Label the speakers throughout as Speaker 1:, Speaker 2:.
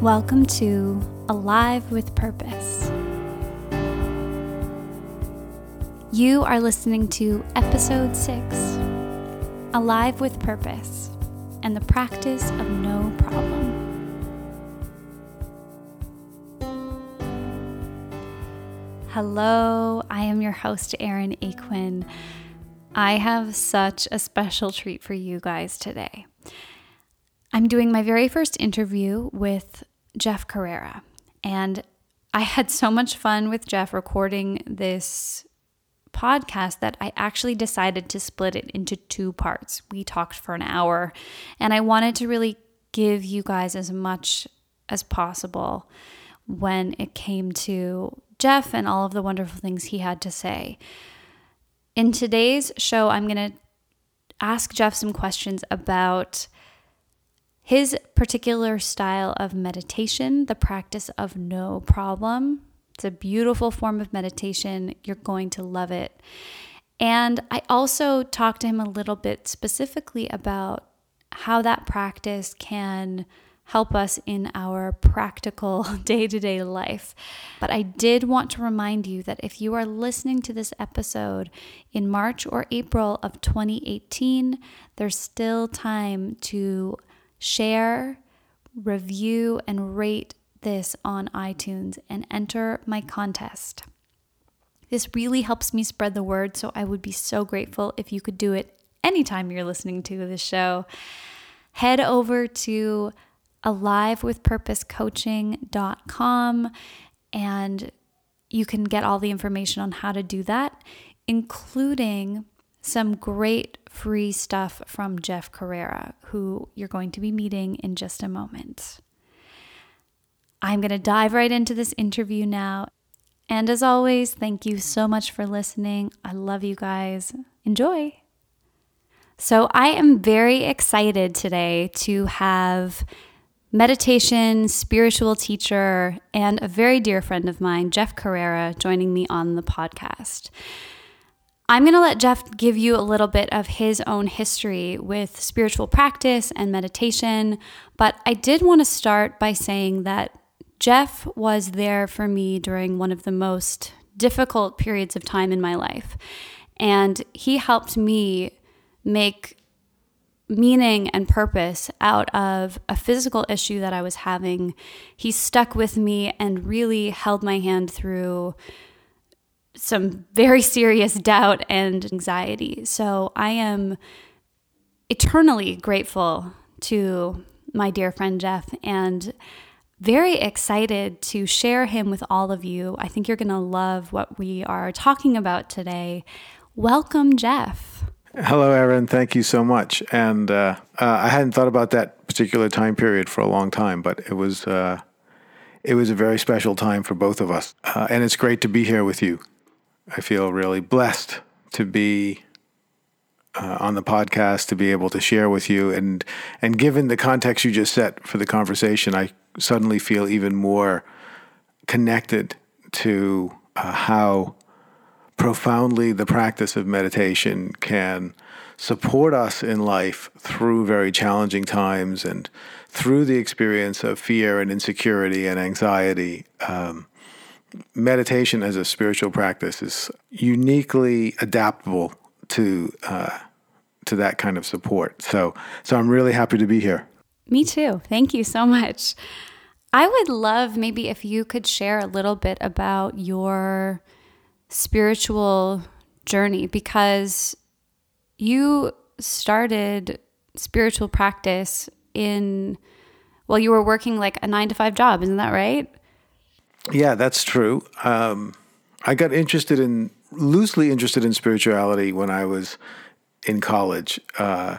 Speaker 1: Welcome to Alive with Purpose. You are listening to episode six Alive with Purpose and the Practice of No Problem. Hello, I am your host, Erin Aquin. I have such a special treat for you guys today. I'm doing my very first interview with Jeff Carreira, and I had so much fun with Jeff recording this podcast that I actually decided to split it into two parts. We talked for an hour, and I wanted to really give you guys as much as possible when it came to Jeff and all of the wonderful things he had to say. In today's show, I'm going to ask Jeff some questions about his particular style of meditation, the practice of no problem. It's a beautiful form of meditation. You're going to love it. And I also talked to him a little bit specifically about how that practice can help us in our practical day to day life. But I did want to remind you that if you are listening to this episode in March or April of 2018, there's still time to share, review, and rate this on iTunes and enter my contest. This really helps me spread the word, so I would be so grateful if you could do it anytime you're listening to this show. Head over to alivewithpurposecoaching.com and you can get all the information on how to do that, including some great free stuff from Jeff Carreira, who you're going to be meeting in just a moment. I'm going to dive right into this interview now. And as always, thank you so much for listening. I love you guys. Enjoy. So, I am very excited today to have meditation, spiritual teacher, and a very dear friend of mine, Jeff Carreira, joining me on the podcast. I'm going to let Jeff give you a little bit of his own history with spiritual practice and meditation, but I did want to start by saying that Jeff was there for me during one of the most difficult periods of time in my life. And he helped me make meaning and purpose out of a physical issue that I was having. He stuck with me and really held my hand through some very serious doubt and anxiety. So I am eternally grateful to my dear friend Jeff and very excited to share him with all of you. I think you're going to love what we are talking about today. Welcome, Jeff.
Speaker 2: Hello, Erin. Thank you so much. And uh, uh, I hadn't thought about that particular time period for a long time, but it was uh, it was a very special time for both of us. Uh, and it's great to be here with you. I feel really blessed to be uh, on the podcast to be able to share with you and and given the context you just set for the conversation, I suddenly feel even more connected to uh, how profoundly the practice of meditation can support us in life through very challenging times and through the experience of fear and insecurity and anxiety. Um, meditation as a spiritual practice is uniquely adaptable to uh, to that kind of support. So so I'm really happy to be here.
Speaker 1: Me too. Thank you so much. I would love maybe if you could share a little bit about your spiritual journey because you started spiritual practice in well you were working like a 9 to 5 job, isn't that right?
Speaker 2: Yeah, that's true. Um, I got interested in loosely interested in spirituality when I was in college, uh,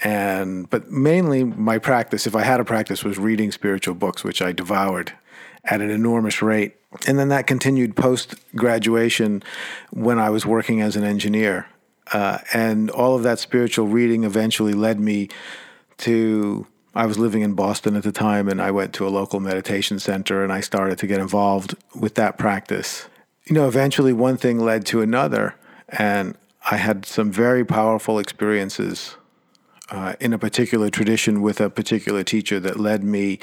Speaker 2: and but mainly my practice, if I had a practice, was reading spiritual books, which I devoured at an enormous rate. And then that continued post graduation when I was working as an engineer. Uh, and all of that spiritual reading eventually led me to I was living in Boston at the time, and I went to a local meditation center and I started to get involved with that practice. You know, eventually one thing led to another, and I had some very powerful experiences uh, in a particular tradition with a particular teacher that led me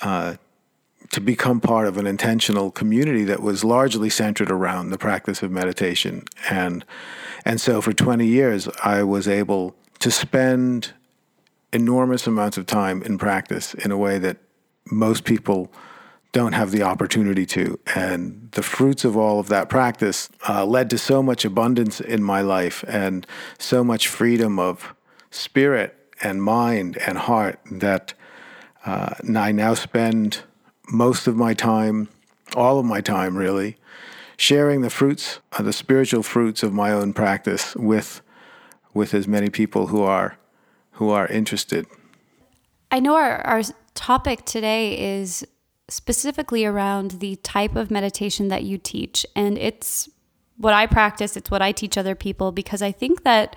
Speaker 2: uh, to become part of an intentional community that was largely centered around the practice of meditation. And, and so for 20 years, I was able to spend enormous amounts of time in practice in a way that most people don't have the opportunity to. And the fruits of all of that practice uh, led to so much abundance in my life and so much freedom of spirit and mind and heart that uh, I now spend most of my time, all of my time really, sharing the fruits, uh, the spiritual fruits of my own practice with with as many people who are who are interested.
Speaker 1: I know our, our topic today is specifically around the type of meditation that you teach. And it's what I practice, it's what I teach other people because I think that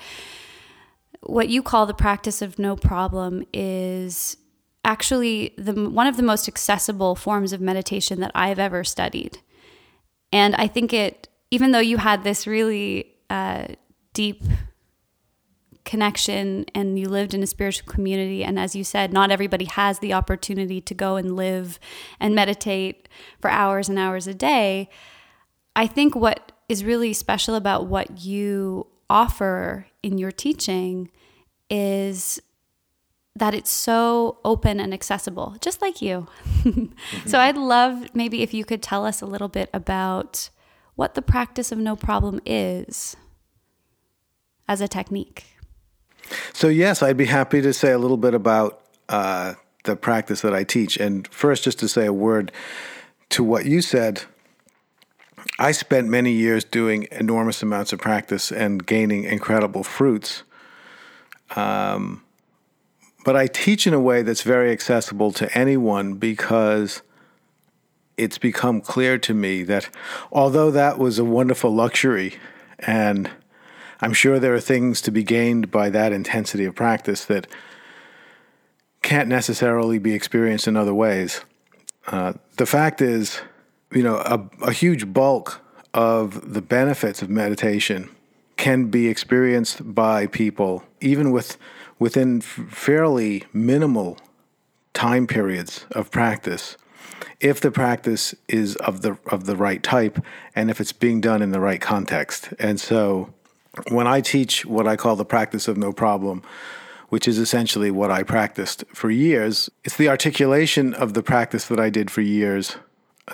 Speaker 1: what you call the practice of no problem is actually the one of the most accessible forms of meditation that I've ever studied. And I think it even though you had this really uh, deep connection and you lived in a spiritual community. And as you said not everybody has the opportunity to go and live and meditate for hours and hours a day. I think what is really special about what you offer in your teaching is that it's so open and accessible just like you. Mm-hmm. so i'd love maybe if you could tell us a little bit about what the practice of no problem is as a technique
Speaker 2: so, yes, I'd be happy to say a little bit about uh, the practice that I teach. And first, just to say a word to what you said. I spent many years doing enormous amounts of practice and gaining incredible fruits. Um, but I teach in a way that's very accessible to anyone because it's become clear to me that although that was a wonderful luxury and I'm sure there are things to be gained by that intensity of practice that can't necessarily be experienced in other ways. Uh, the fact is, you know, a, a huge bulk of the benefits of meditation can be experienced by people even with within fairly minimal time periods of practice if the practice is of the of the right type and if it's being done in the right context and so when I teach what I call the practice of no problem, which is essentially what I practiced for years, it's the articulation of the practice that I did for years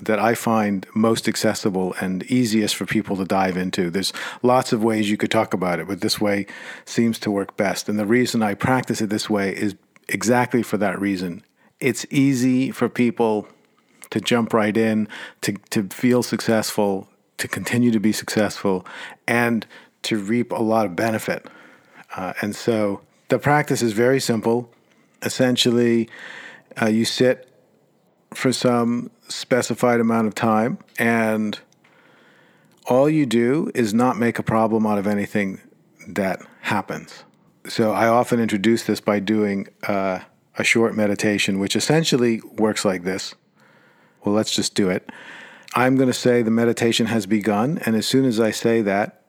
Speaker 2: that I find most accessible and easiest for people to dive into. There's lots of ways you could talk about it, but this way seems to work best. And the reason I practice it this way is exactly for that reason. It's easy for people to jump right in, to, to feel successful, to continue to be successful, and to reap a lot of benefit. Uh, and so the practice is very simple. Essentially, uh, you sit for some specified amount of time, and all you do is not make a problem out of anything that happens. So I often introduce this by doing uh, a short meditation, which essentially works like this. Well, let's just do it. I'm going to say the meditation has begun, and as soon as I say that,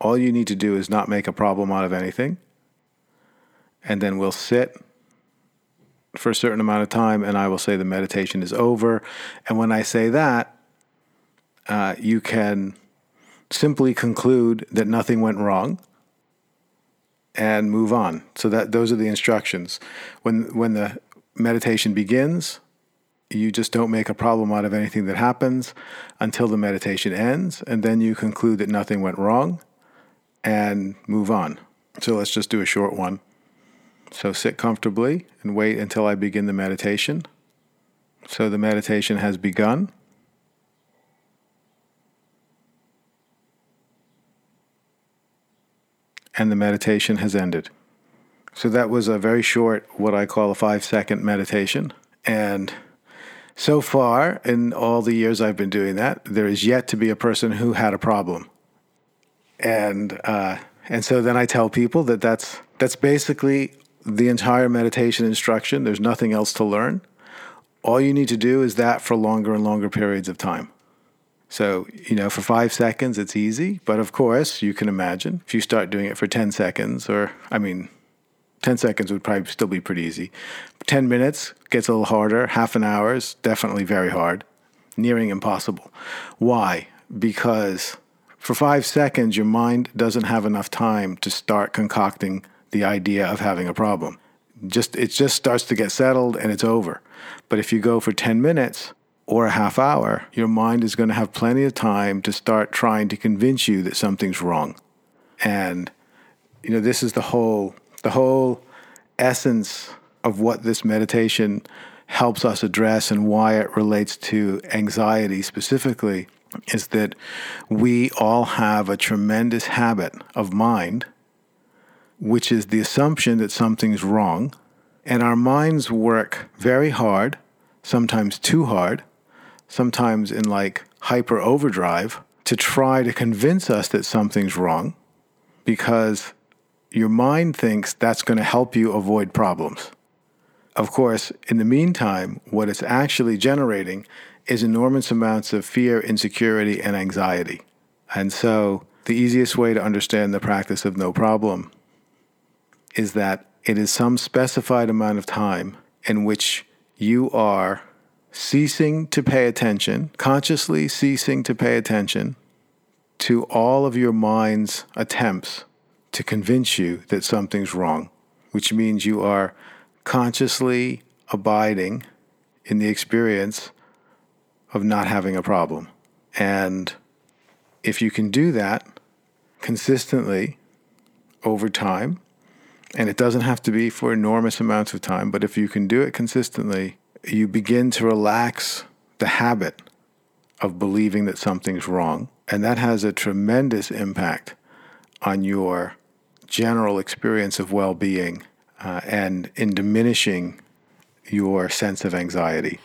Speaker 2: all you need to do is not make a problem out of anything. And then we'll sit for a certain amount of time, and I will say the meditation is over. And when I say that, uh, you can simply conclude that nothing went wrong and move on. So that those are the instructions. When when the meditation begins, you just don't make a problem out of anything that happens until the meditation ends, and then you conclude that nothing went wrong and move on. So let's just do a short one. So sit comfortably and wait until I begin the meditation. So the meditation has begun. And the meditation has ended. So that was a very short, what I call a five second meditation. And so far, in all the years I've been doing that, there is yet to be a person who had a problem and uh, and so then I tell people that that's that's basically the entire meditation instruction. There's nothing else to learn. All you need to do is that for longer and longer periods of time. So, you know, for five seconds, it's easy. But of course, you can imagine if you start doing it for 10 seconds, or I mean, 10 seconds would probably still be pretty easy. 10 minutes gets a little harder. Half an hour is definitely very hard, nearing impossible. Why? Because for five seconds, your mind doesn't have enough time to start concocting the idea of having a problem. Just it just starts to get settled and it's over. But if you go for 10 minutes or a half hour, your mind is going to have plenty of time to start trying to convince you that something's wrong. And you know, this is the whole the whole essence of what this meditation helps us address and why it relates to anxiety specifically is that we all have a tremendous habit of mind, which is the assumption that something's wrong. And our minds work very hard, sometimes too hard, sometimes in like hyper overdrive, to try to convince us that something's wrong because your mind thinks that's going to help you avoid problems. Of course, in the meantime, what it's actually generating is enormous amounts of fear, insecurity, and anxiety. And so, the easiest way to understand the practice of no problem is that it is some specified amount of time in which you are ceasing to pay attention, consciously ceasing to pay attention to all of your mind's attempts to convince you that something's wrong, which means you are consciously abiding in the experience of not having a problem. And if you can do that consistently over time, and it doesn't have to be for enormous amounts of time, but if you can do it consistently, you begin to relax the habit of believing that something's wrong. And that has a tremendous impact on your general experience of well being uh, and in diminishing your sense of anxiety.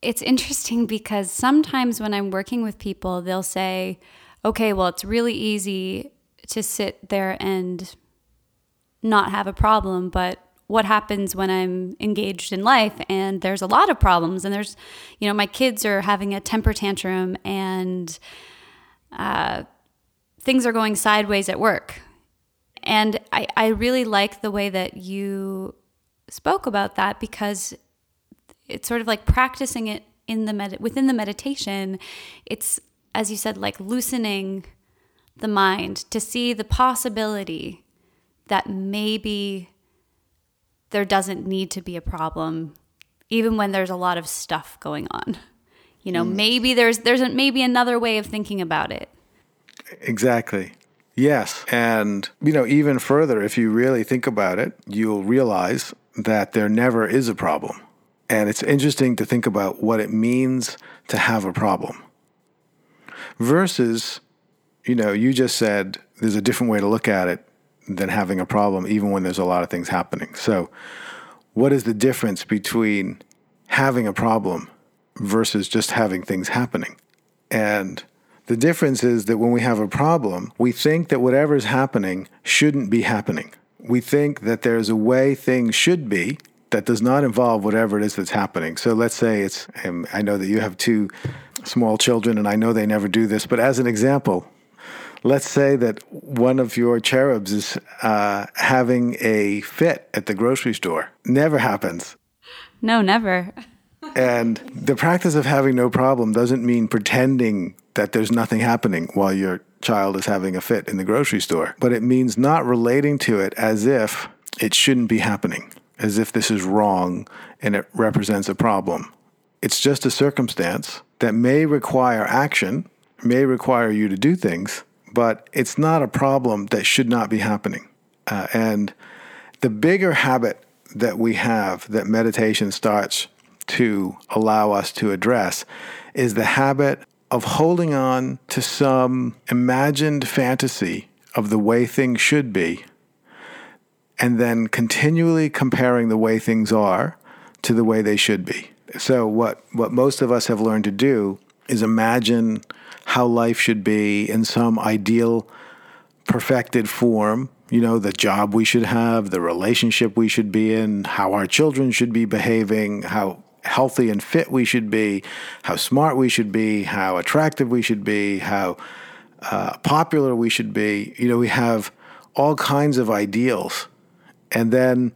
Speaker 1: It's interesting because sometimes when I'm working with people, they'll say, okay, well, it's really easy to sit there and not have a problem, but what happens when I'm engaged in life and there's a lot of problems and there's, you know, my kids are having a temper tantrum and uh, things are going sideways at work. And I, I really like the way that you spoke about that because it's sort of like practicing it in the med- within the meditation. It's as you said, like loosening the mind to see the possibility that maybe there doesn't need to be a problem, even when there's a lot of stuff going on. You know, mm. maybe there's there's a, maybe another way of thinking about it.
Speaker 2: Exactly. Yes. And, you know, even further, if you really think about it, you'll realize that there never is a problem. And it's interesting to think about what it means to have a problem versus, you know, you just said there's a different way to look at it than having a problem, even when there's a lot of things happening. So, what is the difference between having a problem versus just having things happening? And the difference is that when we have a problem, we think that whatever is happening shouldn't be happening. We think that there's a way things should be that does not involve whatever it is that's happening. So let's say it's, I know that you have two small children, and I know they never do this, but as an example, let's say that one of your cherubs is uh, having a fit at the grocery store. Never happens.
Speaker 1: No, never.
Speaker 2: and the practice of having no problem doesn't mean pretending that there's nothing happening while your child is having a fit in the grocery store. But it means not relating to it as if it shouldn't be happening, as if this is wrong and it represents a problem. It's just a circumstance that may require action, may require you to do things, but it's not a problem that should not be happening. Uh, and the bigger habit that we have that meditation starts to allow us to address is the habit of holding on to some imagined fantasy of the way things should be, and then continually comparing the way things are to the way they should be. So, what, what most of us have learned to do is imagine how life should be in some ideal, perfected form. You know, the job we should have, the relationship we should be in, how our children should be behaving, how healthy and fit we should be, how smart we should be, how attractive we should be, how uh, popular we should be. You know, we have all kinds of ideals And then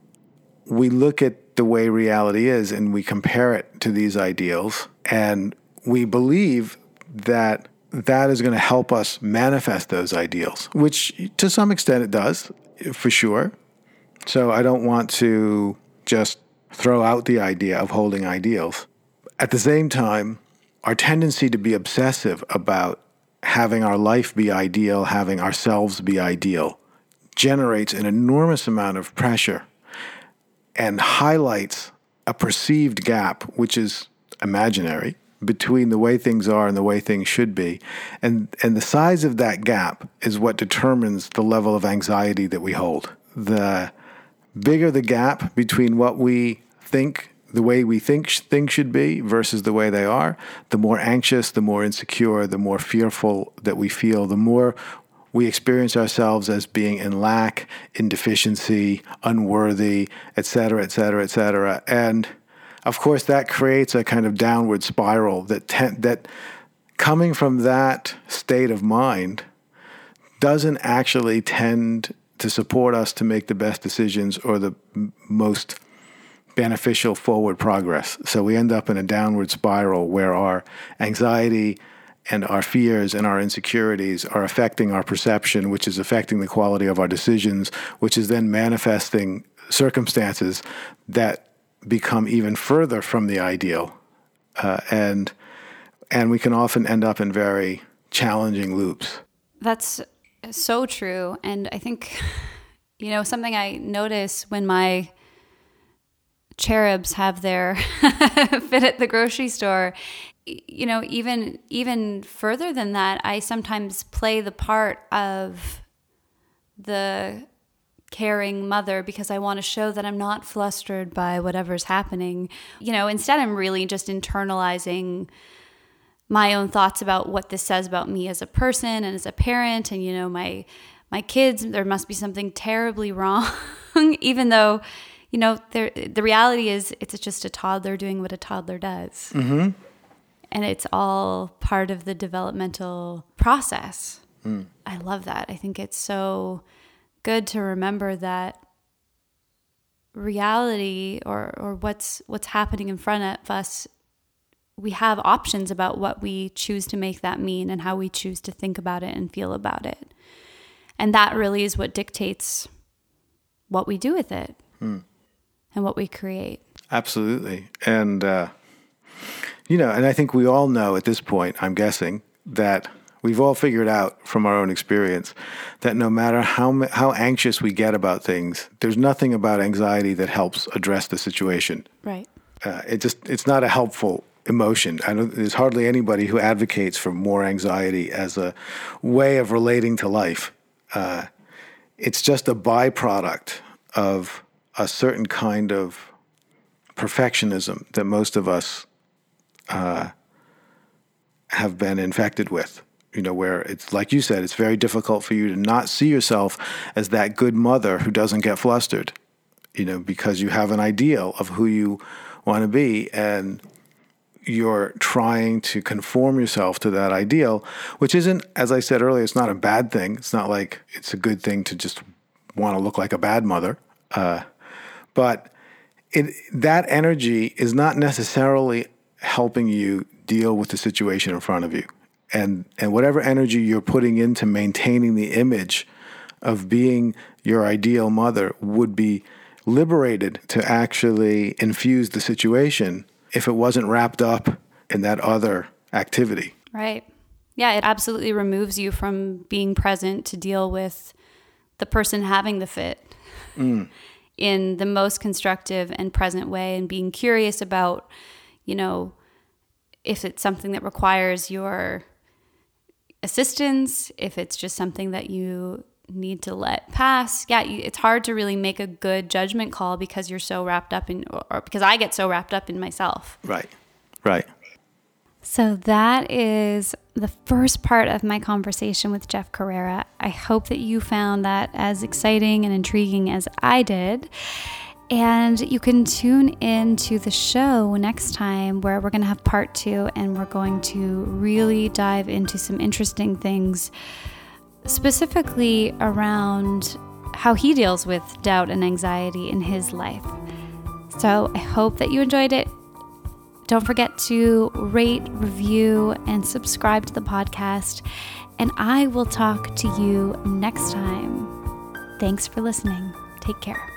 Speaker 2: we look at the way reality is and we compare it to these ideals. And we believe that that is going to help us manifest those ideals, which to some extent it does, for sure. So I don't want to just throw out the idea of holding ideals. At the same time, our tendency to be obsessive about having our life be ideal, having ourselves be ideal, generates an enormous amount of pressure and highlights a perceived gap, which is imaginary, between the way things are and the way things should be. And, and the size of that gap is what determines the level of anxiety that we hold. The bigger the gap between what we think the way we think things should be versus the way they are, the more anxious, the more insecure, the more fearful that we feel, the more we experience ourselves as being in lack, in deficiency, unworthy, et cetera, et cetera, et cetera. And of course, that creates a kind of downward spiral that, te- that coming from that state of mind doesn't actually tend to support us to make the best decisions or the most beneficial forward progress. So we end up in a downward spiral where our anxiety and our fears and our insecurities are affecting our perception, which is affecting the quality of our decisions, which is then manifesting circumstances that become even further from the ideal. Uh, and and we can often end up in very challenging loops.
Speaker 1: That's so true. And I think, you know, something I notice when my cherubs have their fit at the grocery store you know even even further than that i sometimes play the part of the caring mother because i want to show that i'm not flustered by whatever's happening you know instead i'm really just internalizing my own thoughts about what this says about me as a person and as a parent and you know my my kids there must be something terribly wrong even though you know, the reality is it's just a toddler doing what a toddler does. Mm-hmm. And it's all part of the developmental process. Mm. I love that. I think it's so good to remember that reality or, or what's what's happening in front of us we have options about what we choose to make that mean and how we choose to think about it and feel about it. And that really is what dictates what we do with it. Mm and what we create.
Speaker 2: Absolutely. And, uh, you know, and I think we all know at this point, I'm guessing, that we've all figured out from our own experience that no matter how, how anxious we get about things, there's nothing about anxiety that helps address the situation.
Speaker 1: Right.
Speaker 2: Uh, it just, it's not a helpful emotion. I don't, there's hardly anybody who advocates for more anxiety as a way of relating to life. Uh, it's just a byproduct of a certain kind of perfectionism that most of us uh, have been infected with. You know, where it's like you said, it's very difficult for you to not see yourself as that good mother who doesn't get flustered, you know, because you have an ideal of who you want to be. And you're trying to conform yourself to that ideal, which isn't, as I said earlier, it's not a bad thing. It's not like it's a good thing to just want to look like a bad mother. Uh, but it, that energy is not necessarily helping you deal with the situation in front of you. And, and whatever energy you're putting into maintaining the image of being your ideal mother would be liberated to actually infuse the situation if it wasn't wrapped up in that other activity.
Speaker 1: Right. Yeah, it absolutely removes you from being present to deal with the person having the fit. Mm in the most constructive and present way and being curious about, you know, if it's something that requires your assistance, if it's just something that you need to let pass. Yeah, it's hard to really make a good judgment call because you're so wrapped up in, or because I get so wrapped up in myself.
Speaker 2: Right, right.
Speaker 1: So that is the first part of my conversation with Jeff Carreira. I hope that you found that as exciting and intriguing as I did. And you can tune in to the show next time where we're going to have part two and we're going to really dive into some interesting things, specifically around how he deals with doubt and anxiety in his life. So I hope that you enjoyed it. Don't forget to rate, review, and subscribe to the podcast. And I will talk to you next time. Thanks for listening. Take care.